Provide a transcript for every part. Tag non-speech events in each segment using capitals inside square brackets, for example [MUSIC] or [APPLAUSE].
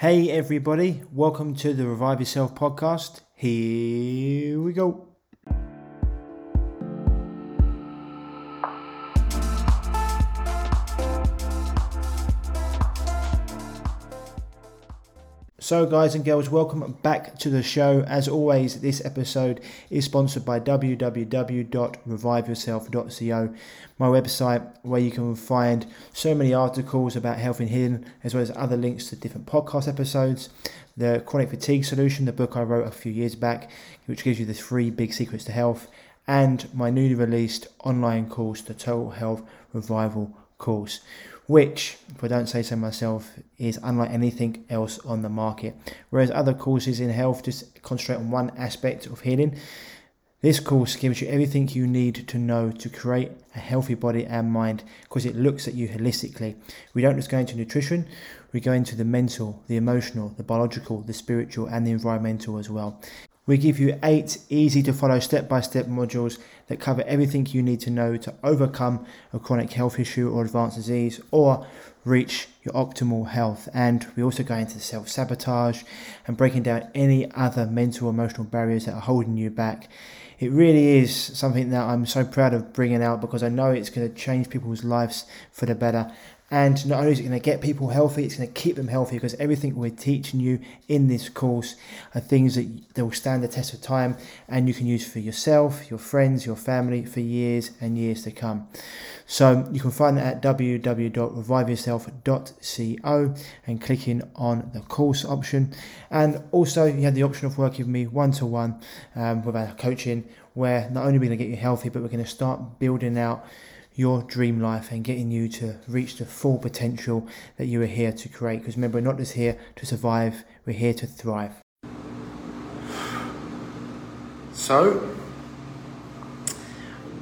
Hey, everybody, welcome to the Revive Yourself podcast. Here we go. So, guys and girls, welcome back to the show. As always, this episode is sponsored by www.reviveyourself.co, my website where you can find so many articles about health and healing, as well as other links to different podcast episodes. The Chronic Fatigue Solution, the book I wrote a few years back, which gives you the three big secrets to health, and my newly released online course, the Total Health Revival course which, if I don't say so myself, is unlike anything else on the market. Whereas other courses in health just concentrate on one aspect of healing, this course gives you everything you need to know to create a healthy body and mind because it looks at you holistically. We don't just go into nutrition, we go into the mental, the emotional, the biological, the spiritual, and the environmental as well. We give you eight easy to follow step by step modules that cover everything you need to know to overcome a chronic health issue or advanced disease or reach your optimal health. And we also go into self sabotage and breaking down any other mental emotional barriers that are holding you back. It really is something that I'm so proud of bringing out because I know it's going to change people's lives for the better. And not only is it going to get people healthy, it's going to keep them healthy because everything we're teaching you in this course are things that, they will stand the test of time and you can use for yourself, your friends, your family for years and years to come. So you can find that at www.reviveyourself.co and clicking on the course option. And also, you have the option of working with me one to one with our coaching, where not only are we going to get you healthy, but we're going to start building out your dream life and getting you to reach the full potential that you are here to create. Because remember, we're not just here to survive, we're here to thrive. So,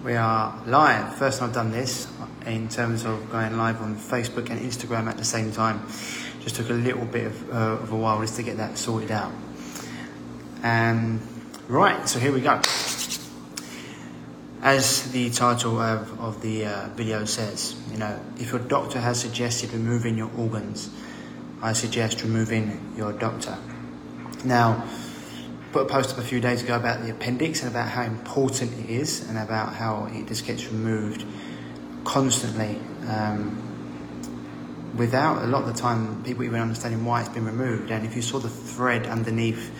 we are live. First time I've done this in terms of going live on Facebook and Instagram at the same time. Just took a little bit of, uh, of a while just to get that sorted out. Um, right, so here we go. As the title of, of the uh, video says, you know, if your doctor has suggested removing your organs, I suggest removing your doctor. Now, put a post up a few days ago about the appendix and about how important it is and about how it just gets removed constantly um, without a lot of the time people even understanding why it's been removed. And if you saw the thread underneath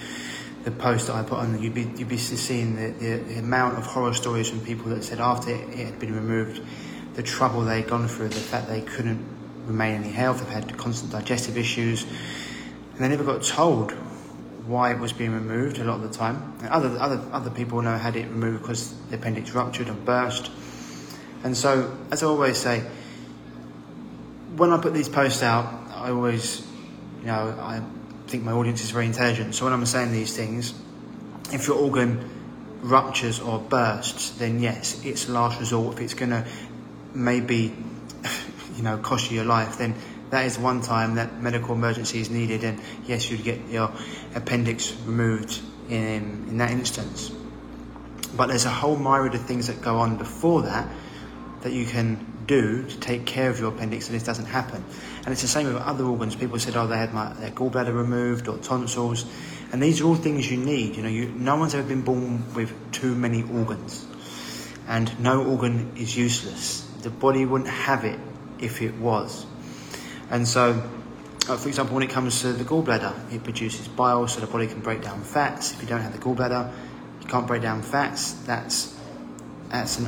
the post that I put on, you'd be you'd be seeing the, the, the, amount of horror stories from people that said after it, had been removed, the trouble they'd gone through, the fact they couldn't remain any health, they've had constant digestive issues, and they never got told why it was being removed a lot of the time. And other other other people know had it removed because the appendix ruptured and burst. And so, as I always say, when I put these posts out, I always, you know, I think my audience is very intelligent. So when I'm saying these things, if your organ ruptures or bursts, then yes, it's a last resort. If it's going to maybe, [LAUGHS] you know, cost you your life, then that is one time that medical emergency is needed, and yes, you'd get your appendix removed in in that instance. But there's a whole myriad of things that go on before that that you can do to take care of your appendix so this doesn't happen. And it's the same with other organs. People said, oh, they had my, their gallbladder removed or tonsils. And these are all things you need. You know, you, no one's ever been born with too many organs. And no organ is useless. The body wouldn't have it if it was. And so, uh, for example, when it comes to the gallbladder, it produces bile so the body can break down fats. If you don't have the gallbladder, you can't break down fats. That's that's an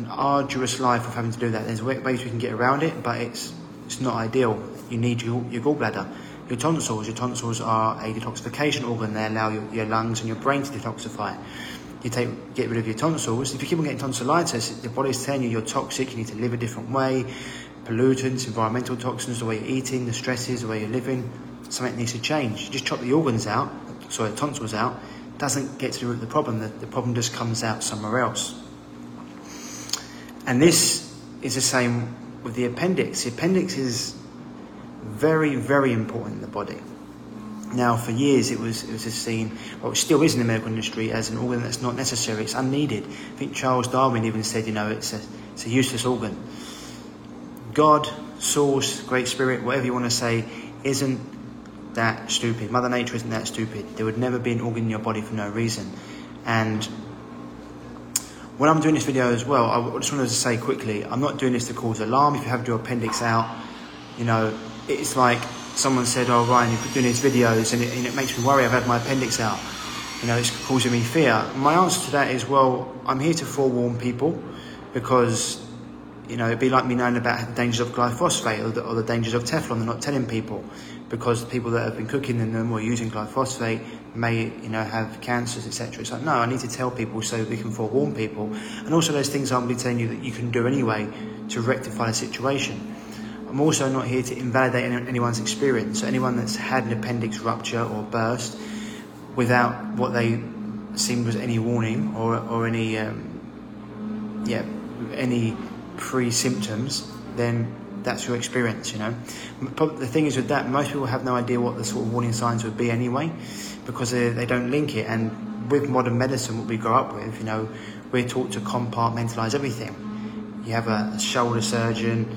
an arduous life of having to do that. There's ways we can get around it, but it's it's not ideal. You need your, your gallbladder. Your tonsils, your tonsils are a detoxification organ. They allow your, your lungs and your brain to detoxify. You take get rid of your tonsils. If you keep on getting tonsillitis, the body's telling you you're toxic. You need to live a different way. Pollutants, environmental toxins, the way you're eating, the stresses, the way you're living. Something needs to change. You just chop the organs out, sorry, the tonsils out. Doesn't get to the root of the problem. The, the problem just comes out somewhere else. And this is the same with the appendix. The appendix is very, very important in the body. Now, for years, it was it was seen, well, it still is in the medical industry, as an organ that's not necessary. It's unneeded. I think Charles Darwin even said, you know, it's a it's a useless organ. God, source, great spirit, whatever you want to say, isn't that stupid. Mother Nature isn't that stupid. There would never be an organ in your body for no reason. And when I'm doing this video as well, I just wanted to say quickly, I'm not doing this to cause alarm. If you have your appendix out, you know, it's like someone said, oh Ryan, you're doing these videos and it, and it makes me worry, I've had my appendix out. You know, it's causing me fear. My answer to that is, well, I'm here to forewarn people because you know, it'd be like me knowing about the dangers of glyphosate or the, or the dangers of Teflon and not telling people because the people that have been cooking in them or using glyphosate may, you know, have cancers, etc. It's like, no, I need to tell people so we can forewarn people. And also there's things I'm be telling you that you can do anyway to rectify the situation. I'm also not here to invalidate anyone's experience. So anyone that's had an appendix rupture or burst without what they seemed was any warning or, or any, um, yeah, any pre-symptoms, then that's your experience, you know. The thing is with that, most people have no idea what the sort of warning signs would be anyway, because they, they don't link it. And with modern medicine, what we grow up with, you know, we're taught to compartmentalize everything. You have a shoulder surgeon,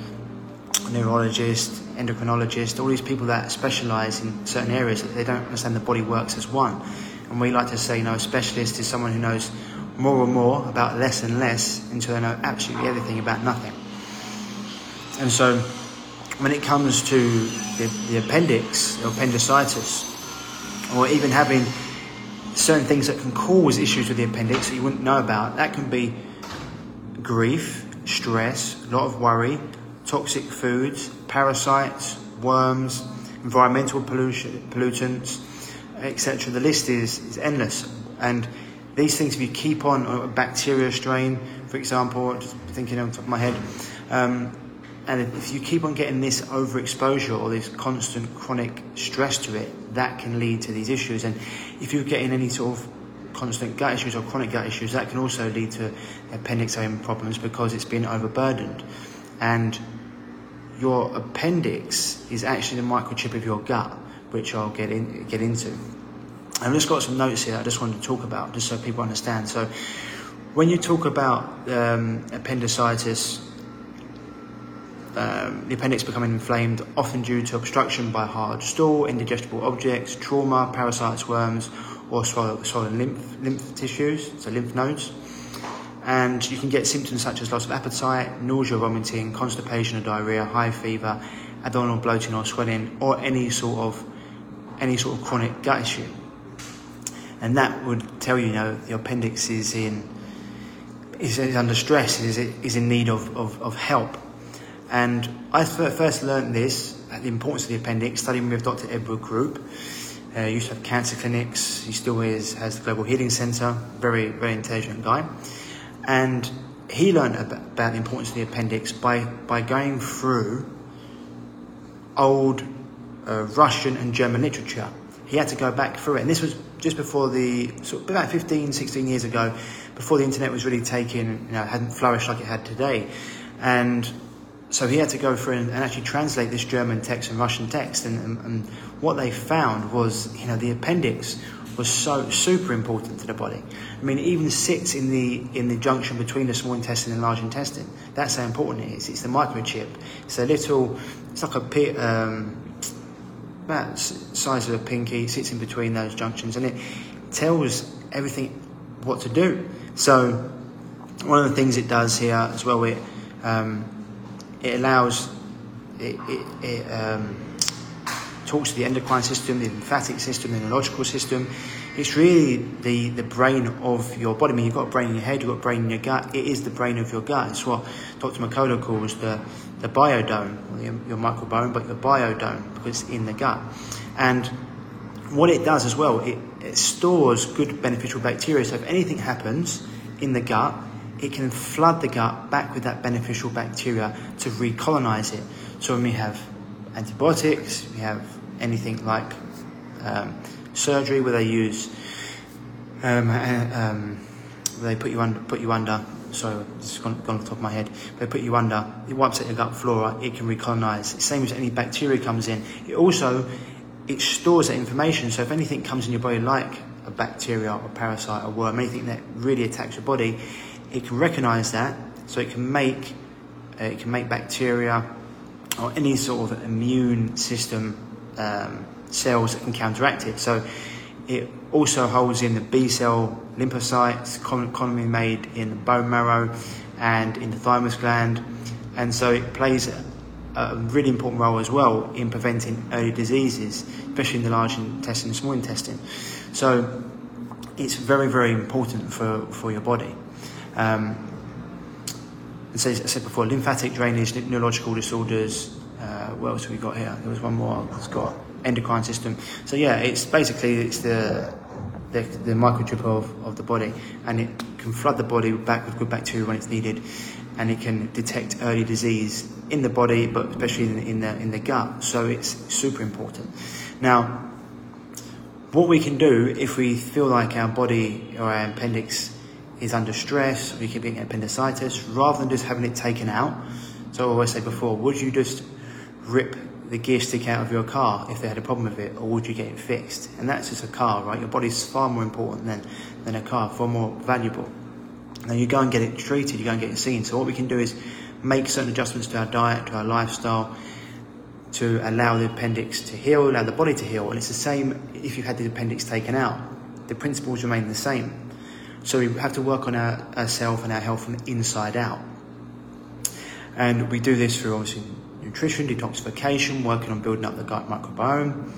neurologist, endocrinologist, all these people that specialize in certain areas, that they don't understand the body works as one. And we like to say, you know, a specialist is someone who knows more and more about less and less until they know absolutely everything about nothing. And so, when it comes to the, the appendix appendicitis, or even having certain things that can cause issues with the appendix that you wouldn't know about, that can be grief, stress, a lot of worry, toxic foods, parasites, worms, environmental pollution, pollutants, etc. The list is, is endless. And these things, if you keep on a bacteria strain, for example, just thinking on top of my head, um, and if you keep on getting this overexposure or this constant chronic stress to it, that can lead to these issues. And if you're getting any sort of constant gut issues or chronic gut issues, that can also lead to appendix problems because it's been overburdened. And your appendix is actually the microchip of your gut, which I'll get in, get into. I've just got some notes here I just wanted to talk about, just so people understand. So, when you talk about um, appendicitis, um, the appendix becoming inflamed, often due to obstruction by hard stool, indigestible objects, trauma, parasites, worms, or swollen lymph, lymph tissues, so lymph nodes. And you can get symptoms such as loss of appetite, nausea, vomiting, constipation or diarrhea, high fever, abdominal bloating or swelling, or any sort of any sort of chronic gut issue and that would tell you, you know, the appendix is in is, under stress, is is in need of, of, of help. And I first learned this, the importance of the appendix, studying with Dr. Edward Group. Uh, used to have cancer clinics. He still is, has the Global Healing Centre. Very, very intelligent guy. And he learned about the importance of the appendix by, by going through old uh, Russian and German literature. He had to go back through it. And this was just before the, about 15, 16 years ago, before the internet was really taken, you know, hadn't flourished like it had today. And so he had to go through and, and actually translate this German text and Russian text. And, and, and, what they found was, you know, the appendix was so super important to the body. I mean, it even sits in the in the junction between the small intestine and large intestine. That's how important it is. It's the microchip. It's a little. It's like a um, about size of a pinky, sits in between those junctions, and it tells everything what to do. So one of the things it does here as well, it um, it allows it, it, it um, talks to the endocrine system, the lymphatic system, the neurological system. It's really the, the brain of your body. I mean, you've got a brain in your head, you've got a brain in your gut. It is the brain of your gut. It's what Dr. Mercola calls the the biodome, your, your microbiome, but your biodome because it's in the gut. And what it does as well, it, it stores good beneficial bacteria. So if anything happens in the gut, it can flood the gut back with that beneficial bacteria to recolonize it. So when we have antibiotics, we have anything like um, surgery where they use, um, um, they put you under, put you under sorry, it's gone, gone off the top of my head. They put you under, it wipes out your gut flora, it can recolonize. Same as any bacteria comes in. It also, it stores that information. So if anything comes in your body like a bacteria or parasite or worm, anything that really attacks your body, it can recognize that. So it can make, uh, it can make bacteria or any sort of immune system um, cells that can counteract it. So it also holds in the B cell lymphocytes, commonly made in the bone marrow and in the thymus gland, and so it plays a really important role as well in preventing early diseases, especially in the large intestine and small intestine. So it's very, very important for, for your body. Um, as I said before, lymphatic drainage, neurological disorders. Uh, what else have we got here? There was one more. It's got endocrine system. So yeah, it's basically it's the the, the microchip of, of the body, and it can flood the body back with good bacteria when it's needed, and it can detect early disease in the body, but especially in, in the in the gut. So it's super important. Now, what we can do if we feel like our body or our appendix is under stress, or you keep getting appendicitis, rather than just having it taken out. So I always say before, would you just rip the gear stick out of your car if they had a problem with it, or would you get it fixed? And that's just a car, right? Your body's far more important than, than a car, far more valuable. Now you go and get it treated, you go and get it seen. So what we can do is make certain adjustments to our diet, to our lifestyle, to allow the appendix to heal, allow the body to heal. And it's the same if you had the appendix taken out. The principles remain the same. So we have to work on our, ourselves and our health from inside out. And we do this through obviously nutrition, detoxification, working on building up the gut microbiome,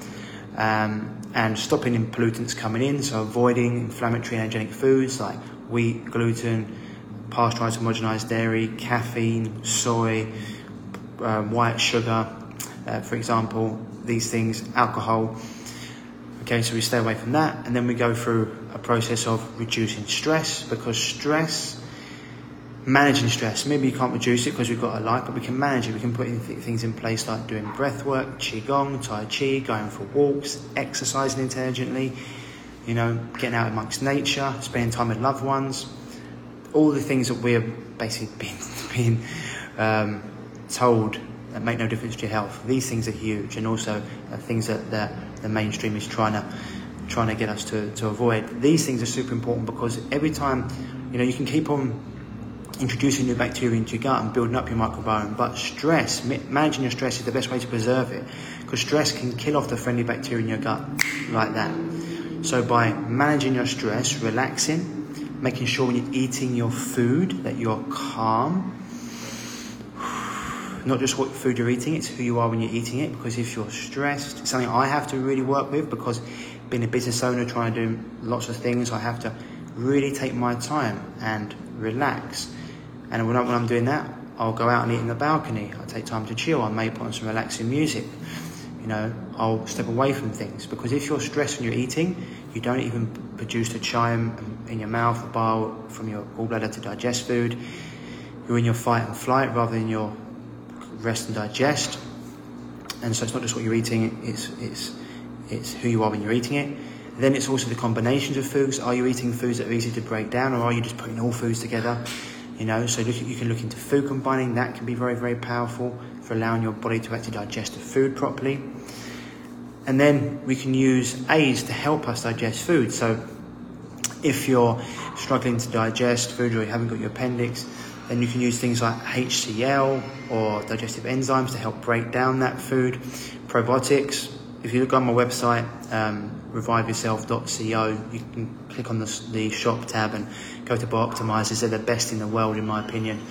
um, and stopping pollutants coming in, so avoiding inflammatory and allergenic foods like wheat, gluten, pasteurized homogenized dairy, caffeine, soy, um, white sugar, uh, for example, these things, alcohol. Okay, so we stay away from that, and then we go through a process of reducing stress because stress, managing stress, maybe you can't reduce it because we've got a life, but we can manage it. We can put in th- things in place like doing breath work, qigong, tai chi, going for walks, exercising intelligently, you know, getting out amongst nature, spending time with loved ones, all the things that we're basically [LAUGHS] being, being um, told that make no difference to your health. These things are huge, and also uh, things that the, the mainstream is trying to trying to get us to, to avoid. These things are super important because every time, you know, you can keep on introducing new bacteria into your gut and building up your microbiome, but stress, managing your stress is the best way to preserve it because stress can kill off the friendly bacteria in your gut like that. So by managing your stress, relaxing, making sure when you're eating your food that you're calm, not just what food you're eating, it's who you are when you're eating it. Because if you're stressed, it's something I have to really work with because being a business owner, trying to do lots of things, I have to really take my time and relax. And when, I, am doing that, I'll go out and eat in the balcony. I take time to chill. I may put on some relaxing music. You know, I'll step away from things because if you're stressed when you're eating, you don't even produce the chyme in your mouth, the bile from your gallbladder to digest food. You're in your fight and flight rather than your rest and digest. And so it's not just what you're eating; it's it's it's who you are when you're eating it. Then it's also the combinations of foods. Are you eating foods that are easy to break down, or are you just putting all foods together? You know, so look, you can look into food combining. That can be very, very powerful for allowing your body to actually digest the food properly. And then we can use aids to help us digest food. So if you're struggling to digest food or you haven't got your appendix, then you can use things like HCl or digestive enzymes to help break down that food. Probiotics. If you look on my website, um, reviveyourself.co, you can click on the, the shop tab and go to BiOptimizers. They're the best in the world, in my opinion,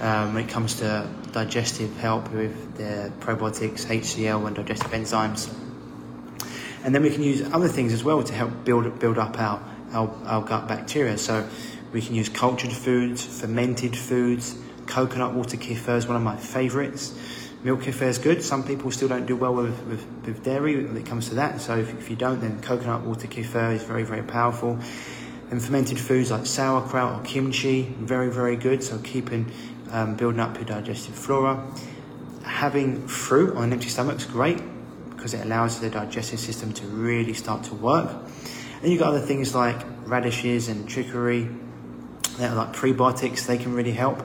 um, when it comes to digestive help with their probiotics, HCl, and digestive enzymes. And then we can use other things as well to help build build up our, our, our gut bacteria. So we can use cultured foods, fermented foods, coconut water kefir is one of my favourites. Milk kefir is good. Some people still don't do well with, with, with dairy when it comes to that. So if, if, you don't, then coconut water kefir is very, very powerful. And fermented foods like sauerkraut or kimchi, very, very good. So keeping, um, building up your digestive flora. Having fruit on an empty stomach is great because it allows the digestive system to really start to work. And you've got other things like radishes and chicory, that are like prebiotics, they can really help.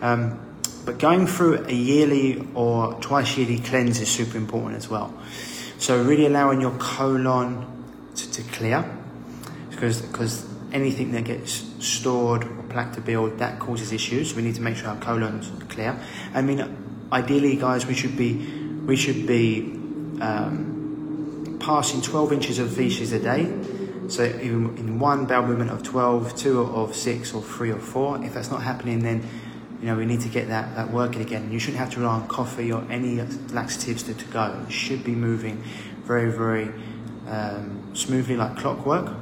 Um, but going through a yearly or twice yearly cleanse is super important as well. So really allowing your colon to, to clear, because because anything that gets stored or plaque to build that causes issues. We need to make sure our colon's clear. I mean, ideally, guys, we should be we should be um, passing 12 inches of feces a day. So even in one bowel movement of 12, two of six, or three or four. If that's not happening, then you know we need to get that, that working again. You shouldn't have to rely on coffee or any laxatives to, to go. It should be moving very, very um, smoothly like clockwork,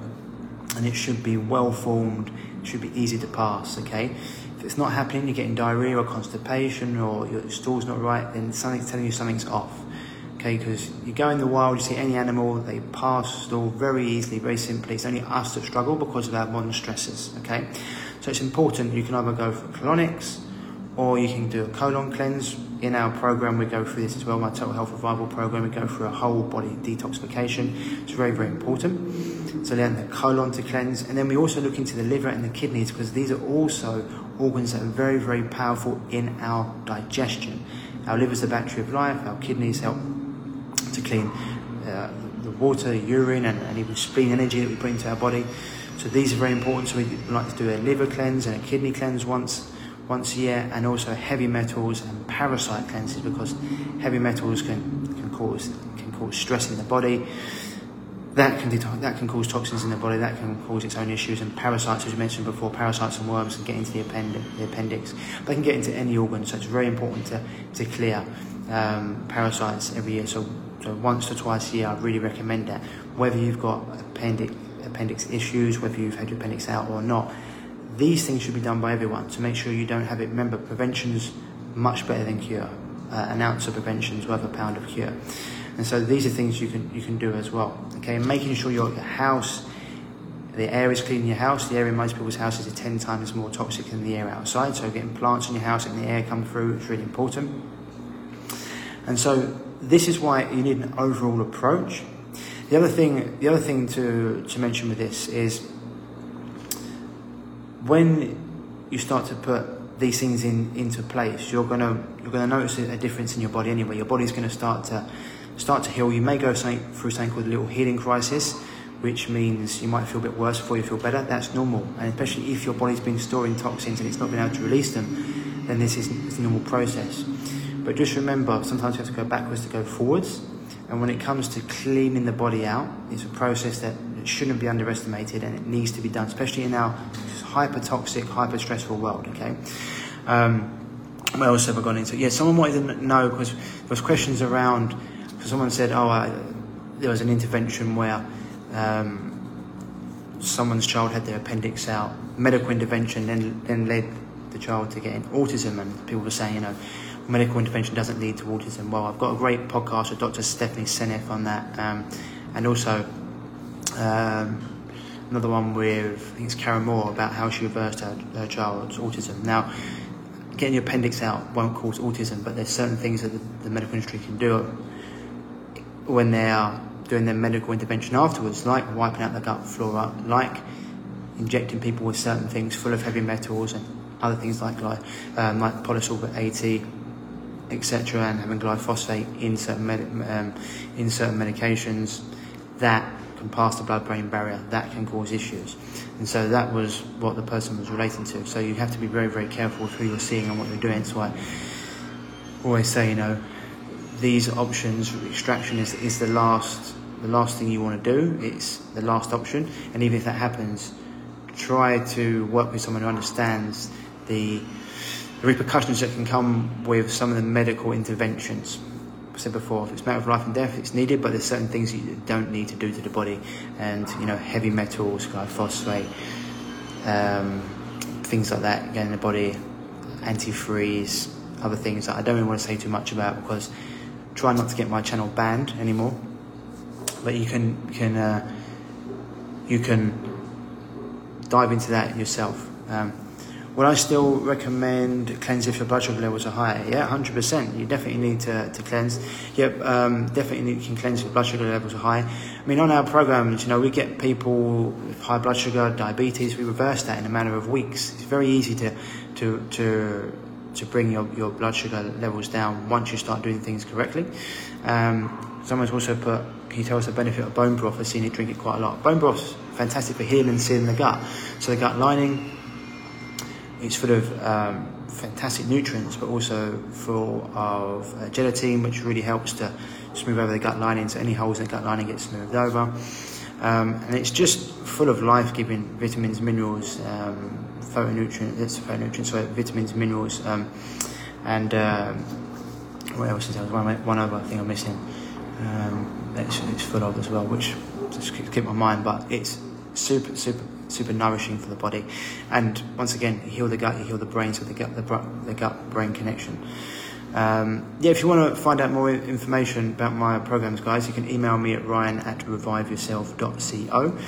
and it should be well formed. It should be easy to pass. Okay. If it's not happening, you're getting diarrhea or constipation, or your stool's not right, then something's telling you something's off okay? Because you go in the wild, you see any animal, they pass stool very easily, very simply. It's only us that struggle because of our modern stresses, okay? So it's important you can either go for colonics or you can do a colon cleanse. In our program, we go through this as well. My total health revival program, we go through a whole body detoxification. It's very, very important. So then the colon to cleanse, and then we also look into the liver and the kidneys because these are also organs that are very, very powerful in our digestion. Our liver is the battery of life. Our kidneys help to clean uh, the water, the urine, and, and, even spleen energy that we bring into our body. So these are very important. So we like to do a liver cleanse and a kidney cleanse once once a year, and also heavy metals and parasite cleanses because heavy metals can, can cause can cause stress in the body. That can that can cause toxins in the body. That can cause its own issues. And parasites, as you mentioned before, parasites and worms can get into the, appendix. The appendix. They can get into any organ, so it's very important to to clear um, parasites every year. So so once or twice a year, I really recommend that. Whether you've got appendix, appendix issues, whether you've had your appendix out or not, these things should be done by everyone to make sure you don't have it. Remember, prevention's much better than cure. Uh, an ounce of prevention is worth a pound of cure. And so these are things you can you can do as well. Okay, making sure your house, the air is clean in your house. The air in most people's houses is ten times more toxic than the air outside. So getting plants in your house and the air come through is really important. And so this is why you need an overall approach. The other thing, the other thing to, to mention with this is when you start to put these things in into place, you're gonna you're gonna notice a difference in your body anyway. Your body's gonna start to start to heal. You may go through something called a little healing crisis, which means you might feel a bit worse before you feel better. That's normal, and especially if your body's been storing toxins and it's not been able to release them, then this is a normal process. But just remember, sometimes you have to go backwards to go forwards. And when it comes to cleaning the body out, it's a process that shouldn't be underestimated and it needs to be done, especially in our hyper toxic, hyper stressful world. Okay. Um, what else have I gone into? Yeah, someone wanted to know because there was questions around. Because someone said, "Oh, I, there was an intervention where um, someone's child had their appendix out. Medical intervention then then led the child to getting autism, and people were saying, you know." medical intervention doesn't lead to autism. Well, I've got a great podcast with Dr. Stephanie Seneff on that, um, and also um, another one with I think it's Karen Moore about how she reversed her, her child's autism. Now, getting your appendix out won't cause autism, but there's certain things that the, the medical industry can do when they are doing their medical intervention afterwards, like wiping out the gut flora, like injecting people with certain things full of heavy metals and other things like um, like polysorbate 80 etc., and having glyphosate in certain med- um, in certain medications, that can pass the blood-brain barrier. That can cause issues, and so that was what the person was relating to. So you have to be very, very careful with who you're seeing and what you're doing. So I always say, you know, these options, extraction is is the last the last thing you want to do. It's the last option, and even if that happens, try to work with someone who understands the the repercussions that can come with some of the medical interventions. I said before, if it's a matter of life and death, it's needed, but there's certain things you don't need to do to the body, and you know, heavy metals, glyphosate, um, things like that, get in the body, antifreeze, other things that I don't really want to say too much about because try not to get my channel banned anymore. But you can can uh, you can dive into that yourself. Um, would I still recommend cleanse if your blood sugar levels are high? Yeah, 100%. You definitely need to, to cleanse. Yep, um, definitely you can cleanse if your blood sugar levels are high. I mean, on our programs, you know, we get people with high blood sugar, diabetes, we reverse that in a matter of weeks. It's very easy to, to, to, to bring your, your blood sugar levels down once you start doing things correctly. Um, someone's also put, can you tell us the benefit of bone broth? I've seen you drink it quite a lot. Bone broth's fantastic for healing and sealing the gut. So the gut lining, it's full of um, fantastic nutrients, but also full of uh, gelatin, which really helps to, smooth over the gut lining, so any holes in the gut lining get smoothed over. Um, and it's just full of life-giving vitamins, minerals, um, phytonutrients, it's phytonutrients, so vitamins, minerals, um, and um, what else is there? One, one other thing I'm missing. Um, it's, it's full of as well, which just keep my mind, but it's super, super, super nourishing for the body. And once again, you heal the gut, you heal the brain, so the gut, the, the gut-brain connection. Um, yeah, if you want to find out more information about my programs, guys, you can email me at ryan at reviveyourself.co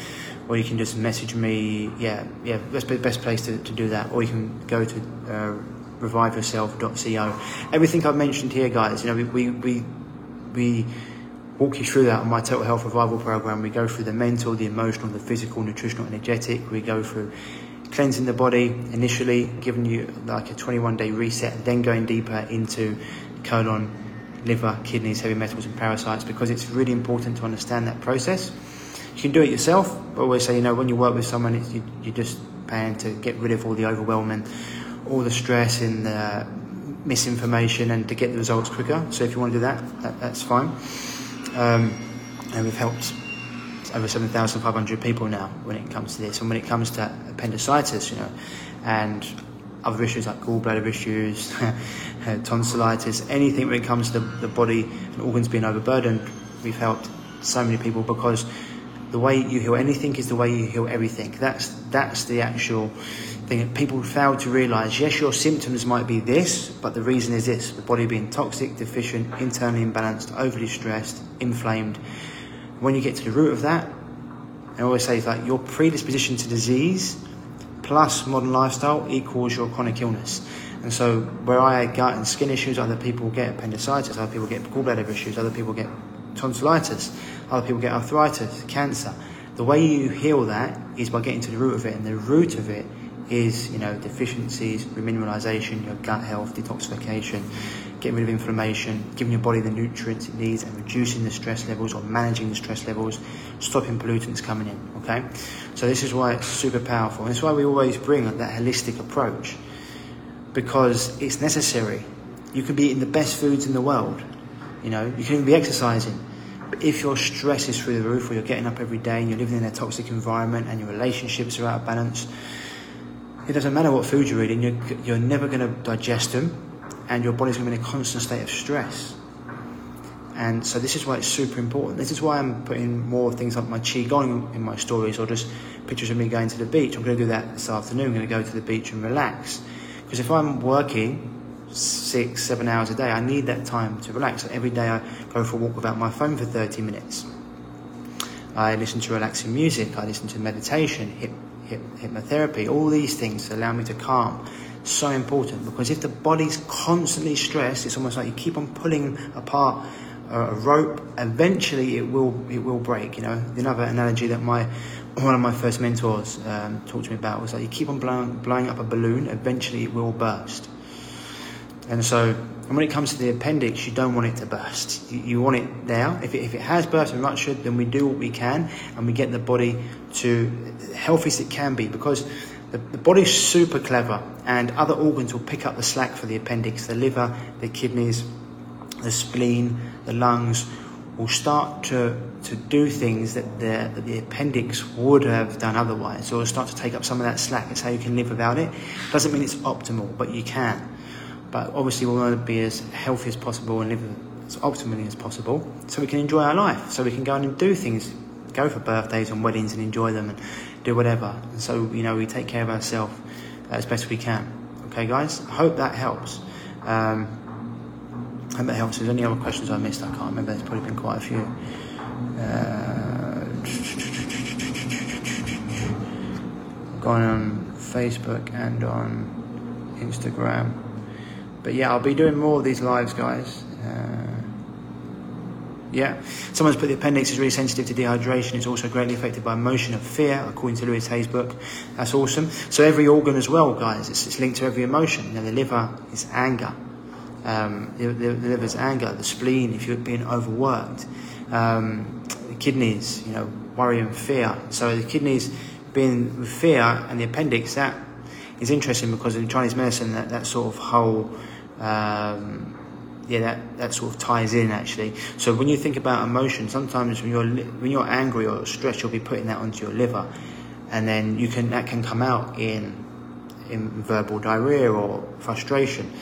or you can just message me. Yeah, yeah, that's the best place to, to do that. Or you can go to uh, reviveyourself.co. Everything I've mentioned here, guys, you know, we, we, we, we walk you through that on my total health revival program. We go through the mental, the emotional, the physical, nutritional, energetic. We go through cleansing the body initially, giving you like a 21 day reset, then going deeper into colon, liver, kidneys, heavy metals, and parasites because it's really important to understand that process. You can do it yourself. I always say, you know, when you work with someone, you, you're just paying to get rid of all the overwhelming, all the stress and the misinformation and to get the results quicker. So if you want to do that, that that's fine. Um, and we've helped over 7,500 people now when it comes to this. And when it comes to appendicitis, you know, and other issues like gallbladder issues, [LAUGHS] tonsillitis, anything when it comes to the, the body and organs being overburdened, we've helped so many people because the way you heal anything is the way you heal everything. That's that's the actual people fail to realise. Yes, your symptoms might be this, but the reason is this: the body being toxic, deficient, internally imbalanced, overly stressed, inflamed when you get to the root of that, I always say like your predisposition to disease plus modern lifestyle equals your chronic illness. And so where I get gut and skin issues, other people get appendicitis, other people get gallbladder issues, other people get tonsillitis, other people get arthritis, cancer. The way you heal that is by getting to the root of it, and the root of it is, you know, deficiencies, remineralization, your gut health, detoxification, getting rid of inflammation, giving your body the nutrients it needs, and reducing the stress levels or managing the stress levels, stopping pollutants coming in. Okay, so this is why it's super powerful. And it's why we always bring that holistic approach because it's necessary. You can be eating the best foods in the world, you know, you can even be exercising. But if your stress is through the roof, or you're getting up every day and you're living in a toxic environment and your relationships are out of balance, it doesn't matter what food you're eating, you're, you're never going to digest them and your body's going to be in a constant state of stress. And so this is why it's super important. This is why I'm putting more things like my qigong in my stories, or just pictures of me going to the beach. I'm going to do that this afternoon. I'm going to go to the beach and relax. Because if I'm working six, seven hours a day, I need that time to relax. So every day I go for a walk without my phone for 30 minutes. I listen to relaxing music. I listen to meditation, hip, hypnotherapy. All these things allow me to calm so important because if the body's constantly stressed, it's almost like you keep on pulling apart a rope. Eventually, it will it will break. You know, another analogy that my one of my first mentors um, talked to me about was like you keep on blowing, blowing up a balloon. Eventually, it will burst. And so, and when it comes to the appendix, you don't want it to burst. You, you want it there. If it, if it has burst and ruptured, then we do what we can and we get the body to healthy as it can be because the, the body's super clever, and other organs will pick up the slack for the appendix. The liver, the kidneys, the spleen, the lungs will start to, to do things that the, that the appendix would have done otherwise, or start to take up some of that slack. It's how you can live without it. Doesn't mean it's optimal, but you can. But obviously, we want to be as healthy as possible and live as optimally as possible so we can enjoy our life, so we can go and do things, go for birthdays and weddings and enjoy them and do whatever. And so, you know, we take care of ourselves as best we can. Okay, guys? I hope that helps. Um, I hope that helps. If there's any other questions I missed, I can't remember. There's probably been quite a few. Uh, going on Facebook and on Instagram. But yeah, I'll be doing more of these lives, guys. Uh, yeah. Someone's put the appendix is really sensitive to dehydration. It's also greatly affected by emotion of fear, according to Louise Hay's book. That's awesome. So every organ as well, guys, it's, it's linked to every emotion. You know, the liver is anger. Um, the, the, the, liver's anger. The spleen, if you're being overworked. Um, the kidneys, you know, worry and fear. So the kidneys being with fear and the appendix, that is interesting because in Chinese medicine, that, that sort of whole... Um, yeah, that, that sort of ties in actually. So when you think about emotion, sometimes when you're when you're angry or stressed, you'll be putting that onto your liver, and then you can that can come out in in verbal diarrhea or frustration.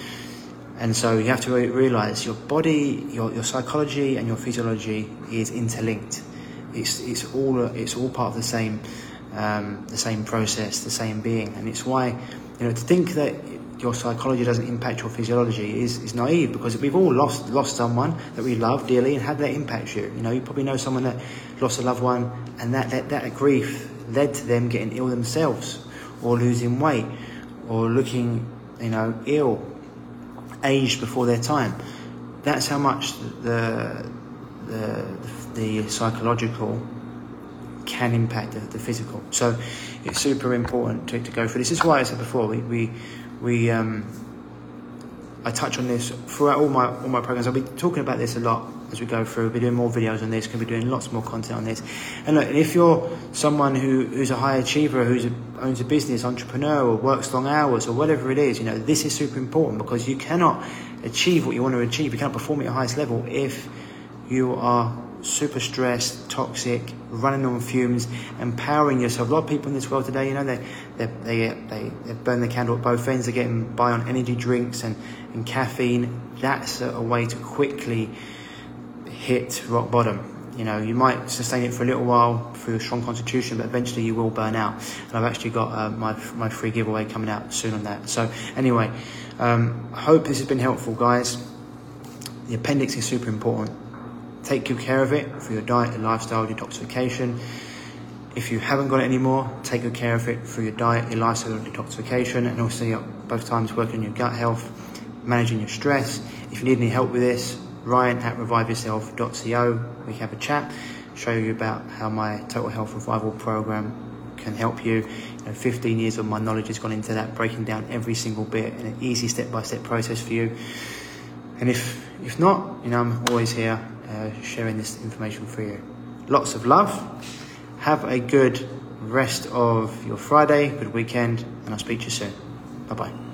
And so you have to realize your body, your, your psychology, and your physiology is interlinked. It's it's all it's all part of the same um, the same process, the same being, and it's why you know to think that your psychology doesn't impact your physiology is, is naive because we've all lost lost someone that we love dearly and how that impacts you. You know, you probably know someone that lost a loved one and that, that, that grief led to them getting ill themselves or losing weight or looking, you know, ill, aged before their time. That's how much the the, the psychological can impact the, the, physical. So it's super important to, to go through. This is why I said before we, we we um, I touch on this throughout all my all my programs. I'll be talking about this a lot as we go through. We'll be doing more videos on this. Going to be doing lots more content on this. And look, if you're someone who, who's a high achiever, who owns a business, entrepreneur, or works long hours, or whatever it is, you know, this is super important because you cannot achieve what you want to achieve. You cannot perform at your highest level if you are super stressed, toxic, running on fumes, empowering yourself. A lot of people in this world today, you know, they they they they, they burn the candle at both ends. They're getting by on energy drinks and, and caffeine. That's a, a way to quickly hit rock bottom. You know, you might sustain it for a little while through a strong constitution, but eventually you will burn out. And I've actually got uh, my my free giveaway coming out soon on that. So anyway, um, I hope this has been helpful, guys. The appendix is super important Take good care of it for your diet and lifestyle detoxification. If you haven't got it anymore, take good care of it for your diet, your lifestyle detoxification, and also both times working on your gut health, managing your stress. If you need any help with this, Ryan at reviveyourself.co. We can have a chat, show you about how my total health revival program can help you. you know, 15 years of my knowledge has gone into that, breaking down every single bit in an easy step-by-step process for you. And if if not, you know, I'm always here uh, sharing this information for you. Lots of love. Have a good rest of your Friday, good weekend, and I'll speak to you soon. Bye bye.